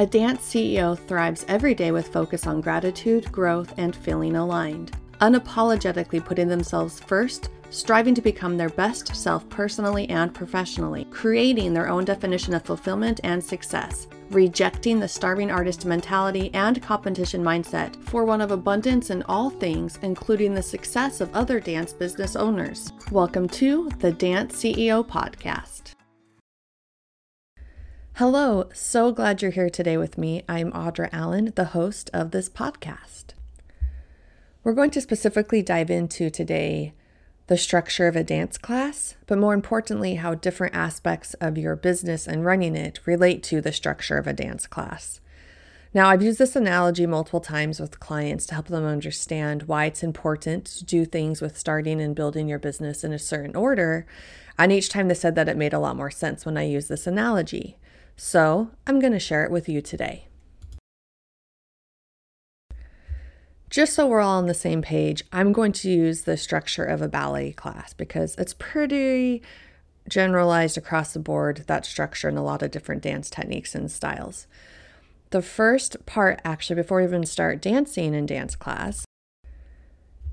A dance CEO thrives every day with focus on gratitude, growth, and feeling aligned, unapologetically putting themselves first, striving to become their best self personally and professionally, creating their own definition of fulfillment and success, rejecting the starving artist mentality and competition mindset for one of abundance in all things, including the success of other dance business owners. Welcome to the Dance CEO Podcast. Hello, so glad you're here today with me. I'm Audra Allen, the host of this podcast. We're going to specifically dive into today the structure of a dance class, but more importantly, how different aspects of your business and running it relate to the structure of a dance class. Now, I've used this analogy multiple times with clients to help them understand why it's important to do things with starting and building your business in a certain order. And each time they said that it made a lot more sense when I used this analogy. So I'm going to share it with you today. Just so we're all on the same page, I'm going to use the structure of a ballet class because it's pretty generalized across the board, that structure in a lot of different dance techniques and styles. The first part, actually, before we even start dancing in dance class,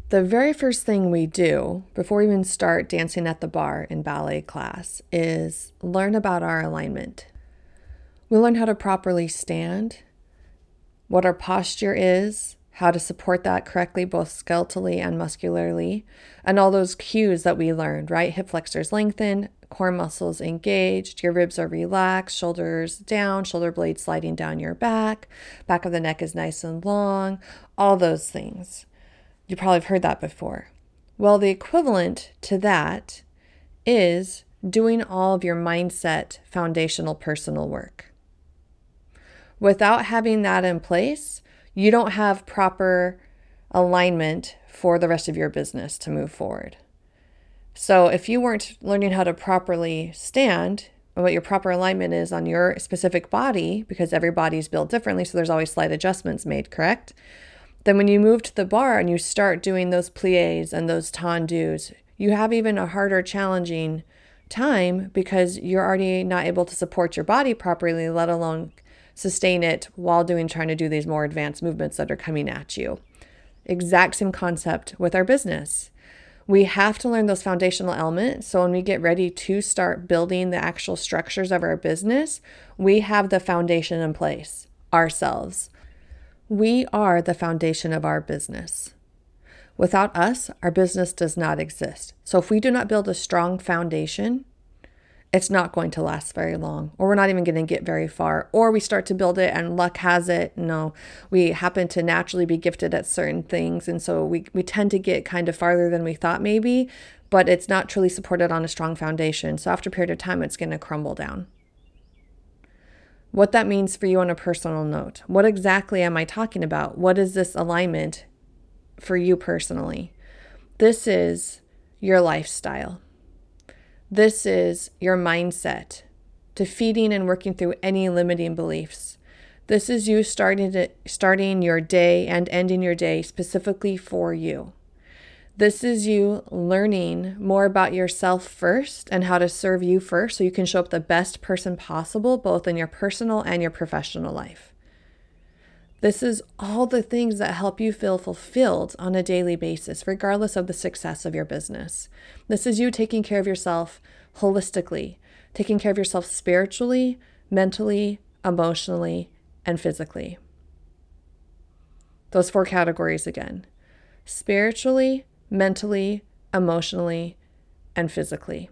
the very first thing we do before we even start dancing at the barre in ballet class is learn about our alignment. We learn how to properly stand, what our posture is, how to support that correctly, both skeletally and muscularly, and all those cues that we learned, right? Hip flexors lengthen, core muscles engaged, your ribs are relaxed, shoulders down, shoulder blades sliding down your back, back of the neck is nice and long, all those things. You probably have heard that before. Well, the equivalent to that is doing all of your mindset foundational personal work. Without having that in place, you don't have proper alignment for the rest of your business to move forward. So, if you weren't learning how to properly stand and what your proper alignment is on your specific body, because every body is built differently, so there's always slight adjustments made, correct? Then, when you move to the barre and you start doing those plies and those tendus, you have even a harder, challenging time because you're already not able to support your body properly, let alone sustain it while doing trying to do these more advanced movements that are coming at you. Exact same concept with our business. We have to learn those foundational elements. So when we get ready to start building the actual structures of our business, we have the foundation in place ourselves. We are the foundation of our business. Without us, our business does not exist. So if we do not build a strong foundation, it's not going to last very long, or we're not even going to get very far, or we start to build it and luck has it. No, we happen to naturally be gifted at certain things. And so we, we tend to get kind of farther than we thought maybe, but it's not truly supported on a strong foundation. So after a period of time, it's going to crumble down. What that means for you on a personal note. What exactly am I talking about? What is this alignment for you personally? This is your lifestyle. This is your mindset, defeating and working through any limiting beliefs. This is you starting to starting your day and ending your day specifically for you. This is you learning more about yourself first and how to serve you first so you can show up the best person possible both in your personal and your professional life. This is all the things that help you feel fulfilled on a daily basis, regardless of the success of your business. This is you taking care of yourself holistically, taking care of yourself spiritually, mentally, emotionally, and physically. Those four categories again spiritually, mentally, emotionally, and physically.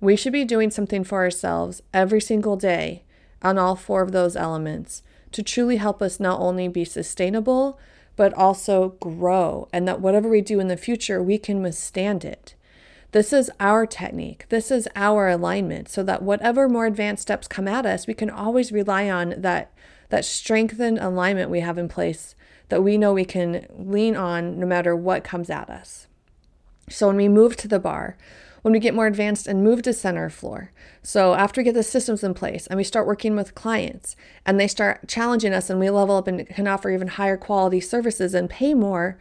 We should be doing something for ourselves every single day on all four of those elements to truly help us not only be sustainable, but also grow, and that whatever we do in the future, we can withstand it. This is our technique. This is our alignment so that whatever more advanced steps come at us, we can always rely on that that strengthened alignment we have in place that we know we can lean on no matter what comes at us. So when we move to the barre, when we get more advanced and move to center floor. So after we get the systems in place and we start working with clients and they start challenging us and we level up and can offer even higher quality services and pay more,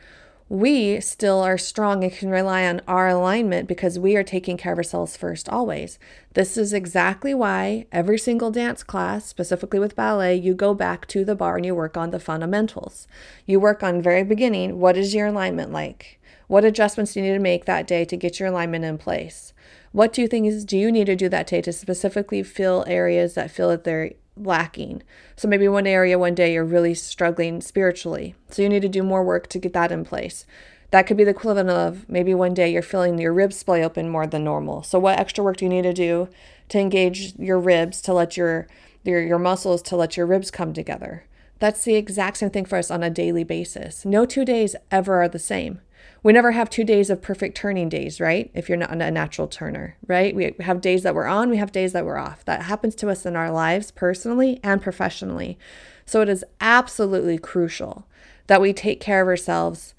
we still are strong and can rely on our alignment because we are taking care of ourselves first always. This is exactly why every single dance class, specifically with ballet, you go back to the barre and you work on the fundamentals. You work on very beginning, what is your alignment like? What adjustments do you need to make that day to get your alignment in place? What two things do you need to do that day to specifically fill areas that feel that they're lacking. So maybe one area one day you're really struggling spiritually. So you need to do more work to get that in place. That could be the equivalent of maybe one day you're feeling your ribs splay open more than normal. So what extra work do you need to do to engage your ribs to let your your, your muscles to let your ribs come together? That's the exact same thing for us on a daily basis. No two days ever are the same. We never have two days of perfect turning days, right? If you're not a natural turner, right? We have days that we're on, we have days that we're off. That happens to us in our lives personally and professionally. So it is absolutely crucial that we take care of ourselves,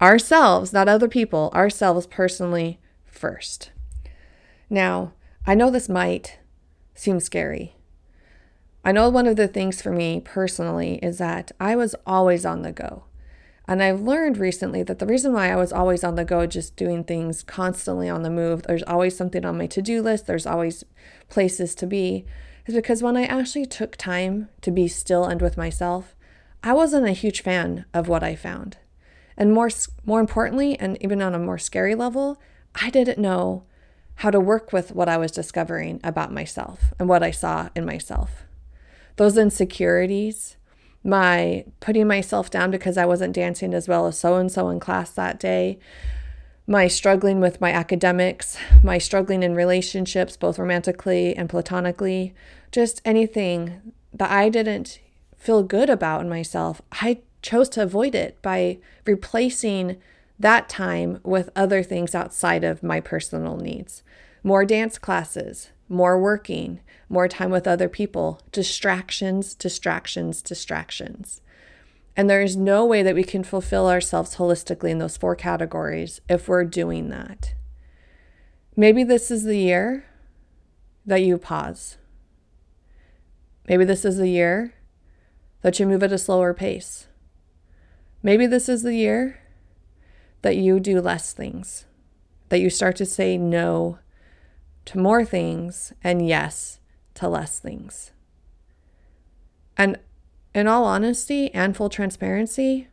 ourselves, not other people, ourselves personally first. Now, I know this might seem scary. I know one of the things for me personally is that I was always on the go. And I've learned recently that the reason why I was always on the go, just doing things constantly on the move, there's always something on my to do list, there's always places to be, is because when I actually took time to be still and with myself, I wasn't a huge fan of what I found. And more, more importantly, and even on a more scary level, I didn't know how to work with what I was discovering about myself and what I saw in myself. Those insecurities, my putting myself down because I wasn't dancing as well as so and so in class that day, my struggling with my academics, my struggling in relationships, both romantically and platonically, just anything that I didn't feel good about in myself, I chose to avoid it by replacing that time with other things outside of my personal needs. More dance classes, more working, more time with other people, distractions, distractions, distractions. And there is no way that we can fulfill ourselves holistically in those four categories if we're doing that. Maybe this is the year that you pause. Maybe this is the year that you move at a slower pace. Maybe this is the year that you do less things, that you start to say no to more things and yes to less things. And in all honesty and full transparency,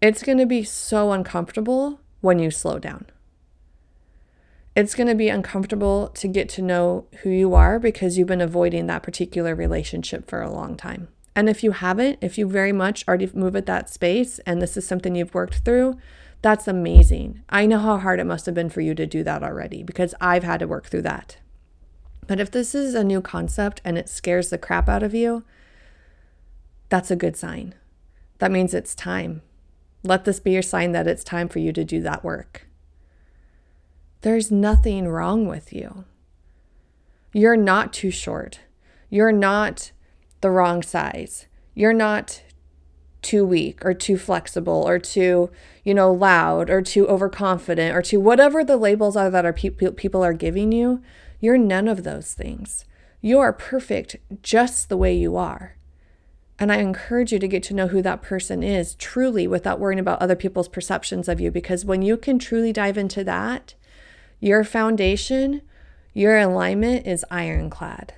it's going to be so uncomfortable when you slow down. It's going to be uncomfortable to get to know who you are because you've been avoiding that particular relationship for a long time. And if you haven't, if you very much already move at that space and this is something you've worked through, that's amazing. I know how hard it must have been for you to do that already because I've had to work through that. But if this is a new concept and it scares the crap out of you, that's a good sign. That means it's time. Let this be your sign that it's time for you to do that work. There's nothing wrong with you. You're not too short. You're not the wrong size. You're not too weak or too flexible or too, you know, loud or too overconfident or too whatever the labels are that our pe- people are giving you, you're none of those things. You are perfect just the way you are. And I encourage you to get to know who that person is truly without worrying about other people's perceptions of you. Because when you can truly dive into that, your foundation, your alignment is ironclad.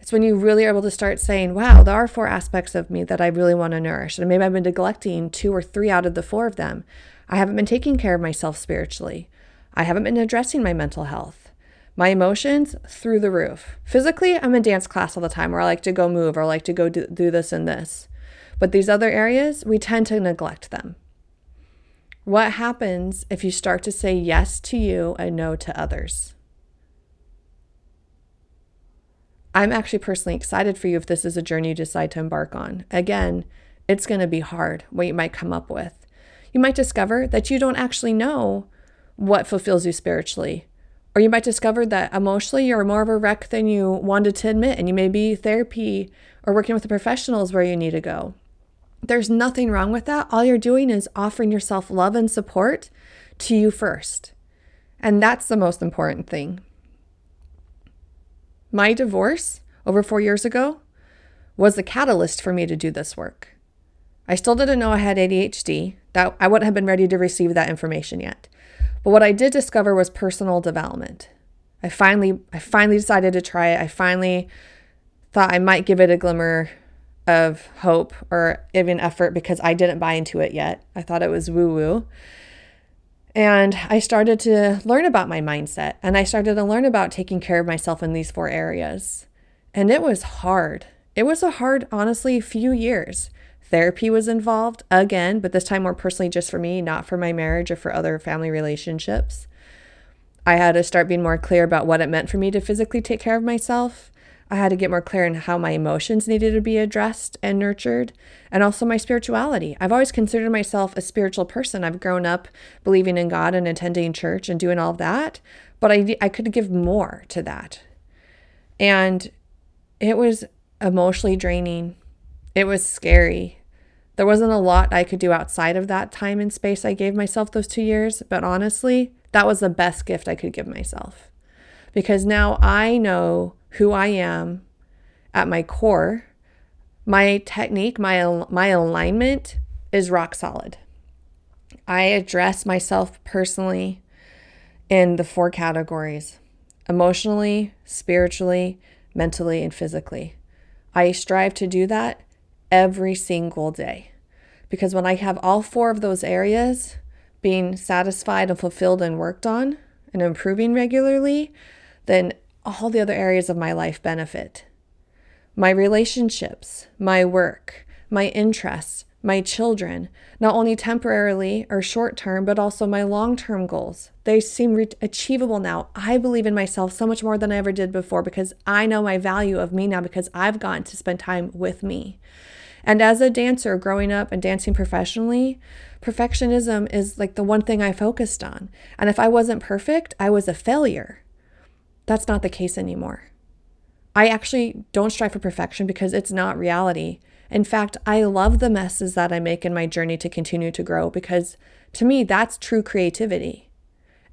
It's when you really are able to start saying, wow, there are four aspects of me that I really want to nourish. And maybe I've been neglecting two or three out of the four of them. I haven't been taking care of myself spiritually. I haven't been addressing my mental health. My emotions through the roof. Physically, I'm in dance class all the time where I like to go move or like to go do, do this and this. But these other areas, we tend to neglect them. What happens if you start to say yes to you and no to others? I'm actually personally excited for you if this is a journey you decide to embark on. Again, it's going to be hard what you might come up with. You might discover that you don't actually know what fulfills you spiritually. Or you might discover that emotionally you're more of a wreck than you wanted to admit, and you may be therapy or working with the professionals where you need to go. There's nothing wrong with that. All you're doing is offering yourself love and support to you first. And that's the most important thing. My divorce over four years ago was the catalyst for me to do this work. I still didn't know I had ADHD. That I wouldn't have been ready to receive that information yet. But what I did discover was personal development. I finally I finally decided to try it. I finally thought I might give it a glimmer of hope or even effort because I didn't buy into it yet. I thought it was woo woo. And I started to learn about my mindset and I started to learn about taking care of myself in these four areas. And it was hard. It was a hard, honestly, few years. Therapy was involved again, but this time more personally just for me, not for my marriage or for other family relationships. I had to start being more clear about what it meant for me to physically take care of myself. I had to get more clear on how my emotions needed to be addressed and nurtured, and also my spirituality. I've always considered myself a spiritual person. I've grown up believing in God and attending church and doing all that, but I, I could give more to that. And it was emotionally draining. It was scary. There wasn't a lot I could do outside of that time and space I gave myself those two years, but honestly, that was the best gift I could give myself. Because now I know who I am at my core. My technique, my, my alignment is rock solid. I address myself personally in the four categories emotionally, spiritually, mentally, and physically. I strive to do that every single day because when I have all four of those areas being satisfied and fulfilled and worked on and improving regularly, then all the other areas of my life benefit. My relationships, my work, my interests, my children, not only temporarily or short term, but also my long term goals. They seem re- achievable now. I believe in myself so much more than I ever did before because I know my value of me now because I've gotten to spend time with me. And as a dancer growing up and dancing professionally, perfectionism is like the one thing I focused on. And if I wasn't perfect, I was a failure. That's not the case anymore. I actually don't strive for perfection because it's not reality. In fact, I love the messes that I make in my journey to continue to grow because to me, that's true creativity.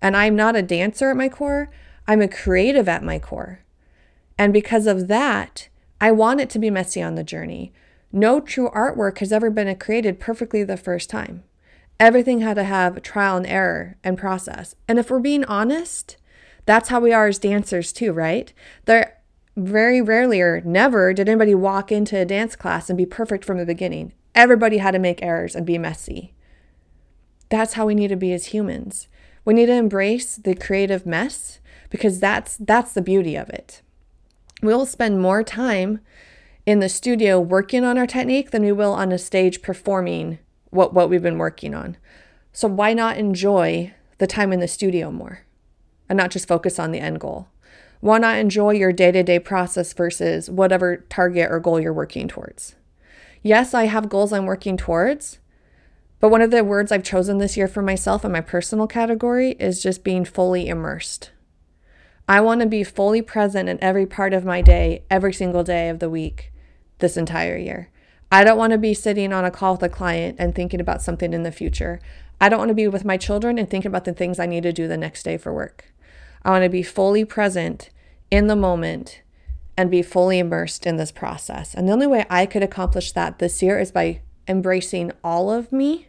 And I'm not a dancer at my core, I'm a creative at my core. And because of that, I want it to be messy on the journey. No true artwork has ever been created perfectly the first time. Everything had to have trial and error and process. And if we're being honest, that's how we are as dancers too, right? There very rarely or never did anybody walk into a dance class and be perfect from the beginning. Everybody had to make errors and be messy. That's how we need to be as humans. We need to embrace the creative mess because that's that's the beauty of it. We'll spend more time in the studio working on our technique than we will on a stage performing what what we've been working on. So why not enjoy the time in the studio more and not just focus on the end goal? Why not enjoy your day to day process versus whatever target or goal you're working towards? Yes, I have goals I'm working towards, but one of the words I've chosen this year for myself in my personal category is just being fully immersed. I want to be fully present in every part of my day, every single day of the week, this entire year. I don't want to be sitting on a call with a client and thinking about something in the future. I don't want to be with my children and thinking about the things I need to do the next day for work. I want to be fully present in the moment and be fully immersed in this process. And the only way I could accomplish that this year is by embracing all of me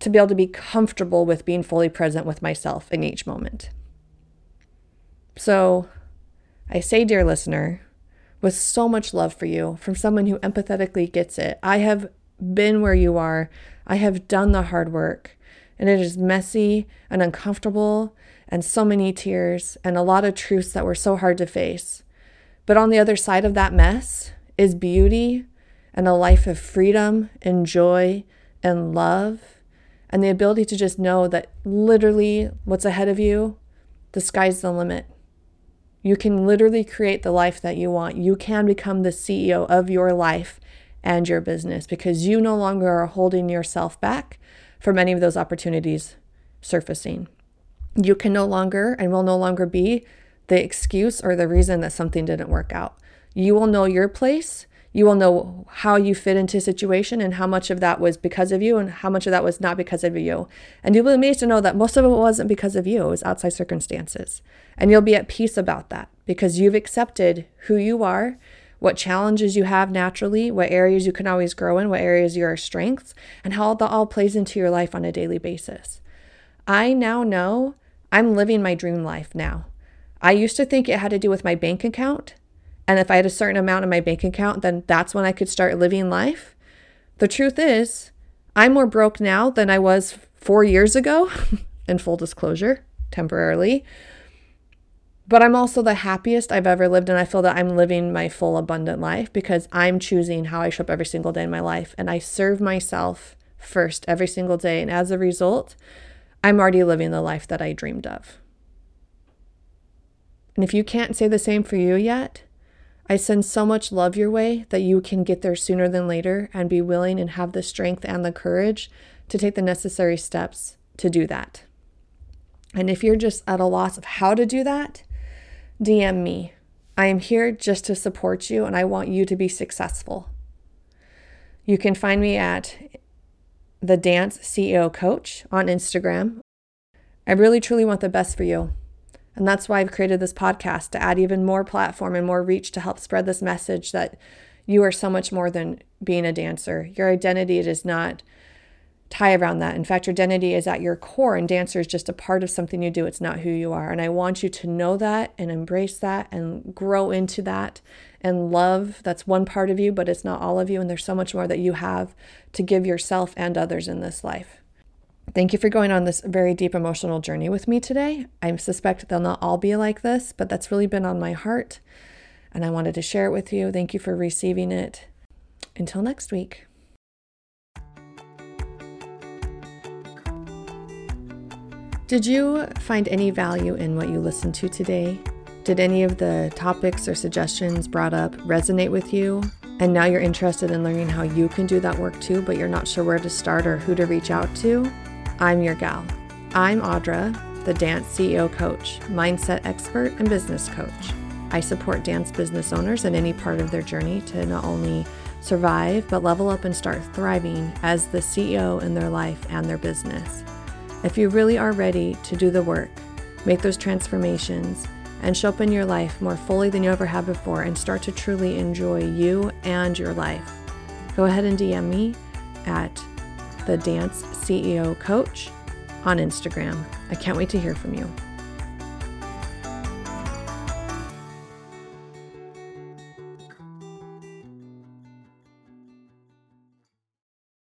to be able to be comfortable with being fully present with myself in each moment. So I say, dear listener, with so much love for you from someone who empathetically gets it, I have been where you are, I have done the hard work, and it is messy and uncomfortable and so many tears and a lot of truths that were so hard to face. But on the other side of that mess is beauty and a life of freedom and joy and love and the ability to just know that literally what's ahead of you, the sky's the limit. You can literally create the life that you want. You can become the CEO of your life and your business because you no longer are holding yourself back from any of those opportunities surfacing. You can no longer and will no longer be the excuse or the reason that something didn't work out. You will know your place. You will know how you fit into a situation and how much of that was because of you and how much of that was not because of you. And you'll be amazed to know that most of it wasn't because of you, it was outside circumstances. And you'll be at peace about that because you've accepted who you are, what challenges you have naturally, what areas you can always grow in, what areas are strengths, and how that all plays into your life on a daily basis. I now know I'm living my dream life now. I used to think it had to do with my bank account. And if I had a certain amount in my bank account, then that's when I could start living life. The truth is, I'm more broke now than I was four years ago, in full disclosure, temporarily. But I'm also the happiest I've ever lived, and I feel that I'm living my full, abundant life because I'm choosing how I show up every single day in my life. And I serve myself first every single day. And as a result, I'm already living the life that I dreamed of. And if you can't say the same for you yet, I send so much love your way that you can get there sooner than later and be willing and have the strength and the courage to take the necessary steps to do that. And if you're just at a loss of how to do that, DM me. I am here just to support you and I want you to be successful. You can find me at the Dance CEO Coach on Instagram. I really truly want the best for you. And that's why I've created this podcast to add even more platform and more reach to help spread this message that you are so much more than being a dancer. Your identity does not tie around that. In fact, your identity is at your core, and dancer is just a part of something you do. It's not who you are. And I want you to know that and embrace that and grow into that and love. That's one part of you, but it's not all of you. And there's so much more that you have to give yourself and others in this life. Thank you for going on this very deep emotional journey with me today. I suspect they'll not all be like this, but that's really been on my heart. And I wanted to share it with you. Thank you for receiving it. Until next week. Did you find any value in what you listened to today? Did any of the topics or suggestions brought up resonate with you? And now you're interested in learning how you can do that work too, but you're not sure where to start or who to reach out to? I'm your gal. I'm Audra, the Dance CEO Coach, mindset expert, and business coach. I support dance business owners in any part of their journey to not only survive, but level up and start thriving as the CEO in their life and their business. If you really are ready to do the work, make those transformations, and show up in your life more fully than you ever have before and start to truly enjoy you and your life, go ahead and DM me at the Dance CEO Coach on Instagram. I can't wait to hear from you.